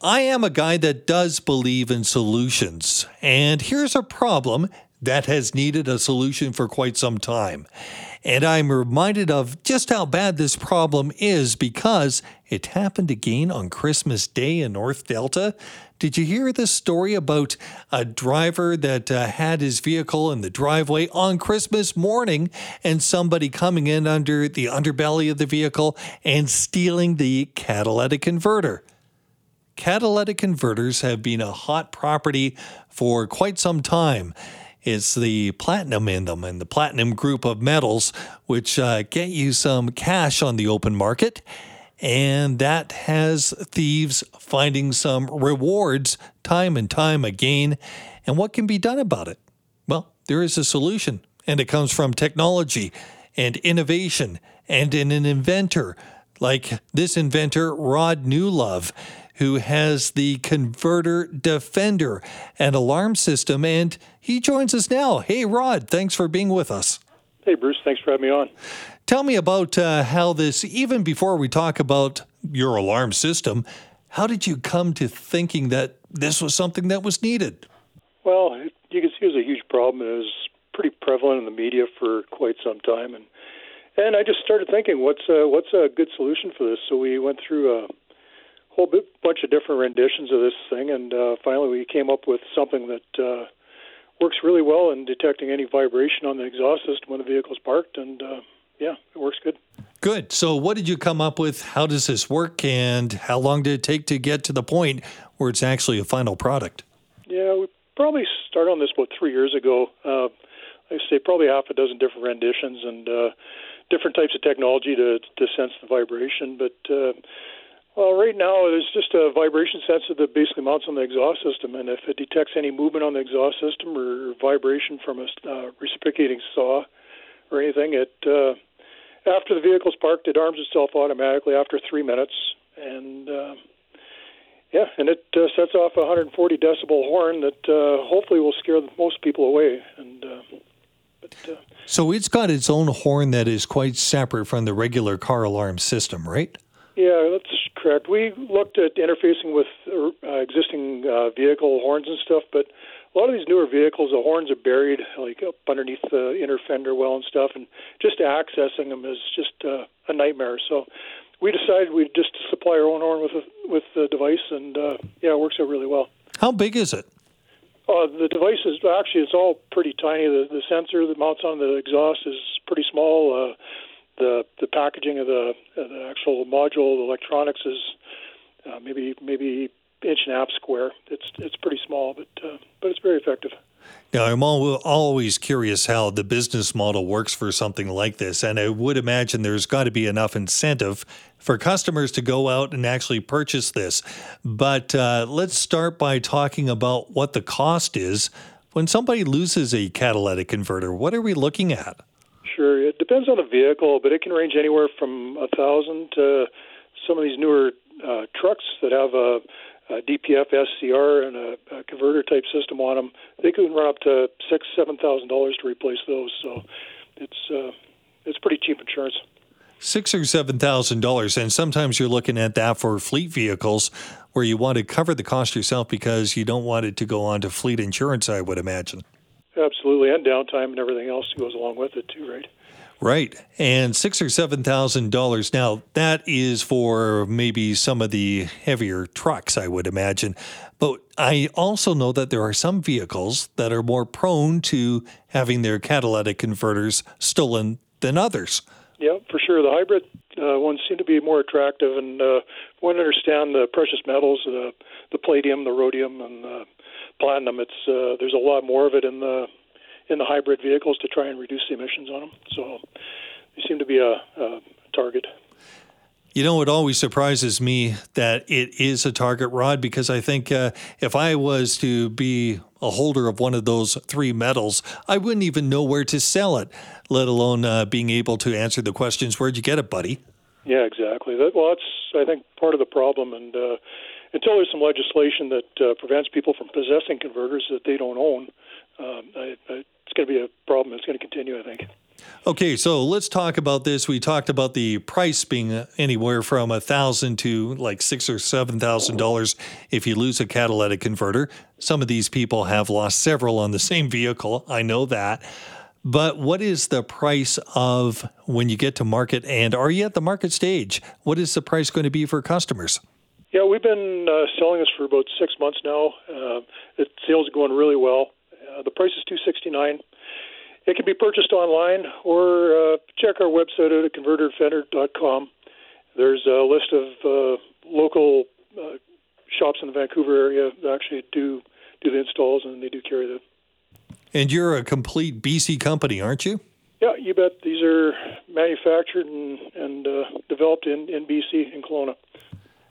I am a guy that does believe in solutions, and here's a problem that has needed a solution for quite some time. And I'm reminded of just how bad this problem is because it happened again on Christmas Day in North Delta. Did you hear this story about a driver that uh, had his vehicle in the driveway on Christmas morning and somebody coming in under the underbelly of the vehicle and stealing the catalytic converter? Catalytic converters have been a hot property for quite some time. It's the platinum in them and the platinum group of metals, which uh, get you some cash on the open market. And that has thieves finding some rewards time and time again. And what can be done about it? Well, there is a solution, and it comes from technology and innovation and in an inventor like this inventor, Rod Newlove who has the Converter Defender and alarm system. And he joins us now. Hey, Rod, thanks for being with us. Hey, Bruce, thanks for having me on. Tell me about uh, how this, even before we talk about your alarm system, how did you come to thinking that this was something that was needed? Well, you can see it was a huge problem. It was pretty prevalent in the media for quite some time, and and I just started thinking, what's a, what's a good solution for this? So we went through a whole bunch of different renditions of this thing, and uh, finally we came up with something that uh, works really well in detecting any vibration on the exhaust system when the vehicle's parked, and uh, yeah, it works good. Good. So, what did you come up with? How does this work, and how long did it take to get to the point where it's actually a final product? Yeah, we probably started on this about three years ago. Uh, I say probably half a dozen different renditions and uh, different types of technology to to sense the vibration, but uh, well, right now there's just a vibration sensor that basically mounts on the exhaust system, and if it detects any movement on the exhaust system or vibration from a uh, reciprocating saw or anything, it uh, after the vehicle's parked, it arms itself automatically after three minutes, and uh, yeah, and it uh, sets off a 140 decibel horn that uh, hopefully will scare most people away. And uh, but, uh, so it's got its own horn that is quite separate from the regular car alarm system, right? Yeah, correct. We looked at interfacing with uh, existing uh, vehicle horns and stuff, but a lot of these newer vehicles, the horns are buried like up underneath the inner fender well and stuff, and just accessing them is just uh, a nightmare. So we decided we'd just supply our own horn with a, with the device, and uh, yeah, it works out really well. How big is it? Uh, the device is actually it's all pretty tiny. The, the sensor that mounts on the exhaust is pretty small. Uh, packaging of the, of the actual module, the electronics is uh, maybe maybe inch and a half square. It's it's pretty small, but uh, but it's very effective. Now, I'm always curious how the business model works for something like this, and I would imagine there's got to be enough incentive for customers to go out and actually purchase this. But uh, let's start by talking about what the cost is when somebody loses a catalytic converter. What are we looking at? Sure, it depends on the vehicle, but it can range anywhere from a thousand to some of these newer uh, trucks that have a, a DPF SCR and a, a converter type system on them. They can run up to six, seven thousand dollars to replace those. So it's uh, it's pretty cheap insurance. Six or seven thousand dollars, and sometimes you're looking at that for fleet vehicles, where you want to cover the cost yourself because you don't want it to go on to fleet insurance. I would imagine. Absolutely, and downtime and everything else goes along with it too, right? Right, and six or seven thousand dollars. Now that is for maybe some of the heavier trucks, I would imagine. But I also know that there are some vehicles that are more prone to having their catalytic converters stolen than others. Yeah, for sure. The hybrid uh, ones seem to be more attractive, and uh, to understand the precious metals, the the palladium, the rhodium, and the platinum. It's uh, there's a lot more of it in the in the hybrid vehicles to try and reduce the emissions on them. So they seem to be a, a target. You know, it always surprises me that it is a target Rod because I think uh, if I was to be a holder of one of those three metals, I wouldn't even know where to sell it, let alone uh, being able to answer the questions, Where'd you get it, buddy? Yeah, exactly. That, well, that's, I think, part of the problem. And uh, until there's some legislation that uh, prevents people from possessing converters that they don't own, um, I, I, it's going to be a problem. It's going to continue, I think. Okay, so let's talk about this. We talked about the price being anywhere from a thousand to like six or seven thousand dollars if you lose a catalytic converter. Some of these people have lost several on the same vehicle. I know that. But what is the price of when you get to market, and are you at the market stage? What is the price going to be for customers? Yeah, we've been uh, selling this for about six months now. Uh, it, sales are going really well. Uh, the price is two sixty nine. It can be purchased online or uh, check our website at converterdefender.com. There's a list of uh, local uh, shops in the Vancouver area that actually do do the installs and they do carry them. And you're a complete BC company, aren't you? Yeah, you bet. These are manufactured and, and uh, developed in, in BC, in Kelowna.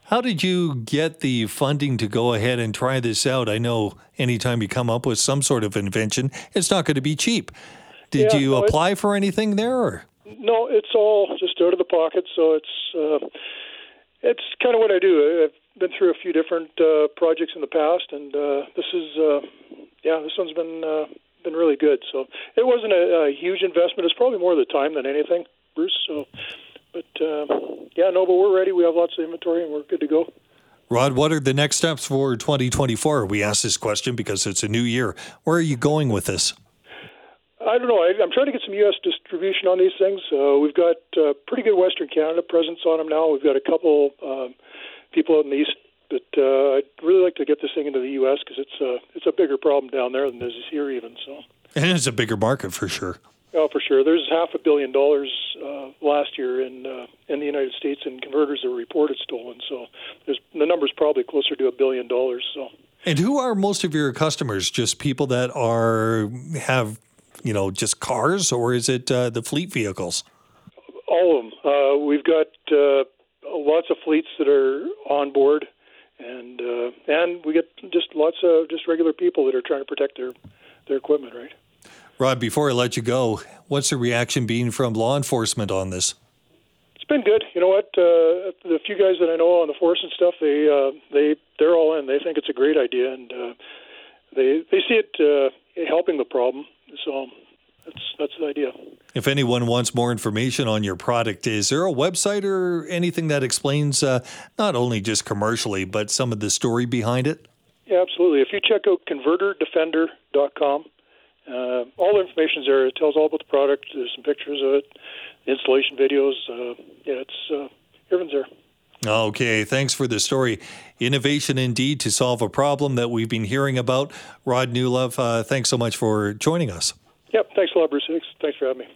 How did you get the funding to go ahead and try this out? I know anytime you come up with some sort of invention, it's not going to be cheap. Did yeah, you no, apply for anything there? Or? No, it's all just out of the pocket. So it's uh, it's kind of what I do. I've been through a few different uh, projects in the past, and uh, this is uh, yeah, this one's been uh, been really good. So it wasn't a, a huge investment. It's probably more the time than anything, Bruce. So, but uh, yeah, no, but we're ready. We have lots of inventory, and we're good to go. Rod, what are the next steps for 2024? We asked this question because it's a new year. Where are you going with this? I don't know. I, am trying to get some U.S. distribution on these things. Uh, we've got uh, pretty good Western Canada presence on them now. We've got a couple um, people out in the East, but uh, I'd really like to get this thing into the U.S. because it's a it's a bigger problem down there than it is here, even. So. And it's a bigger market for sure. Oh, for sure. There's half a billion dollars uh, last year in uh, in the United States in converters that were reported stolen. So there's the number's probably closer to a billion dollars. So. And who are most of your customers? Just people that are have you know, just cars, or is it uh, the fleet vehicles? All of them. Uh, we've got uh, lots of fleets that are on board, and uh, and we get just lots of just regular people that are trying to protect their their equipment, right? Rod, before I let you go, what's the reaction being from law enforcement on this? It's been good. You know what? Uh, the few guys that I know on the force and stuff, they uh, they they're all in. They think it's a great idea, and uh, they they see it uh, helping the problem. So that's that's the idea. If anyone wants more information on your product, is there a website or anything that explains uh, not only just commercially but some of the story behind it? Yeah, absolutely. If you check out converterdefender.com, uh, all the information is there. It tells all about the product. There's some pictures of it, installation videos. Uh, yeah, it's uh, everything's there. Okay, thanks for the story. Innovation indeed to solve a problem that we've been hearing about. Rod Newlove, uh, thanks so much for joining us. Yep, thanks a lot, Bruce. Thanks for having me.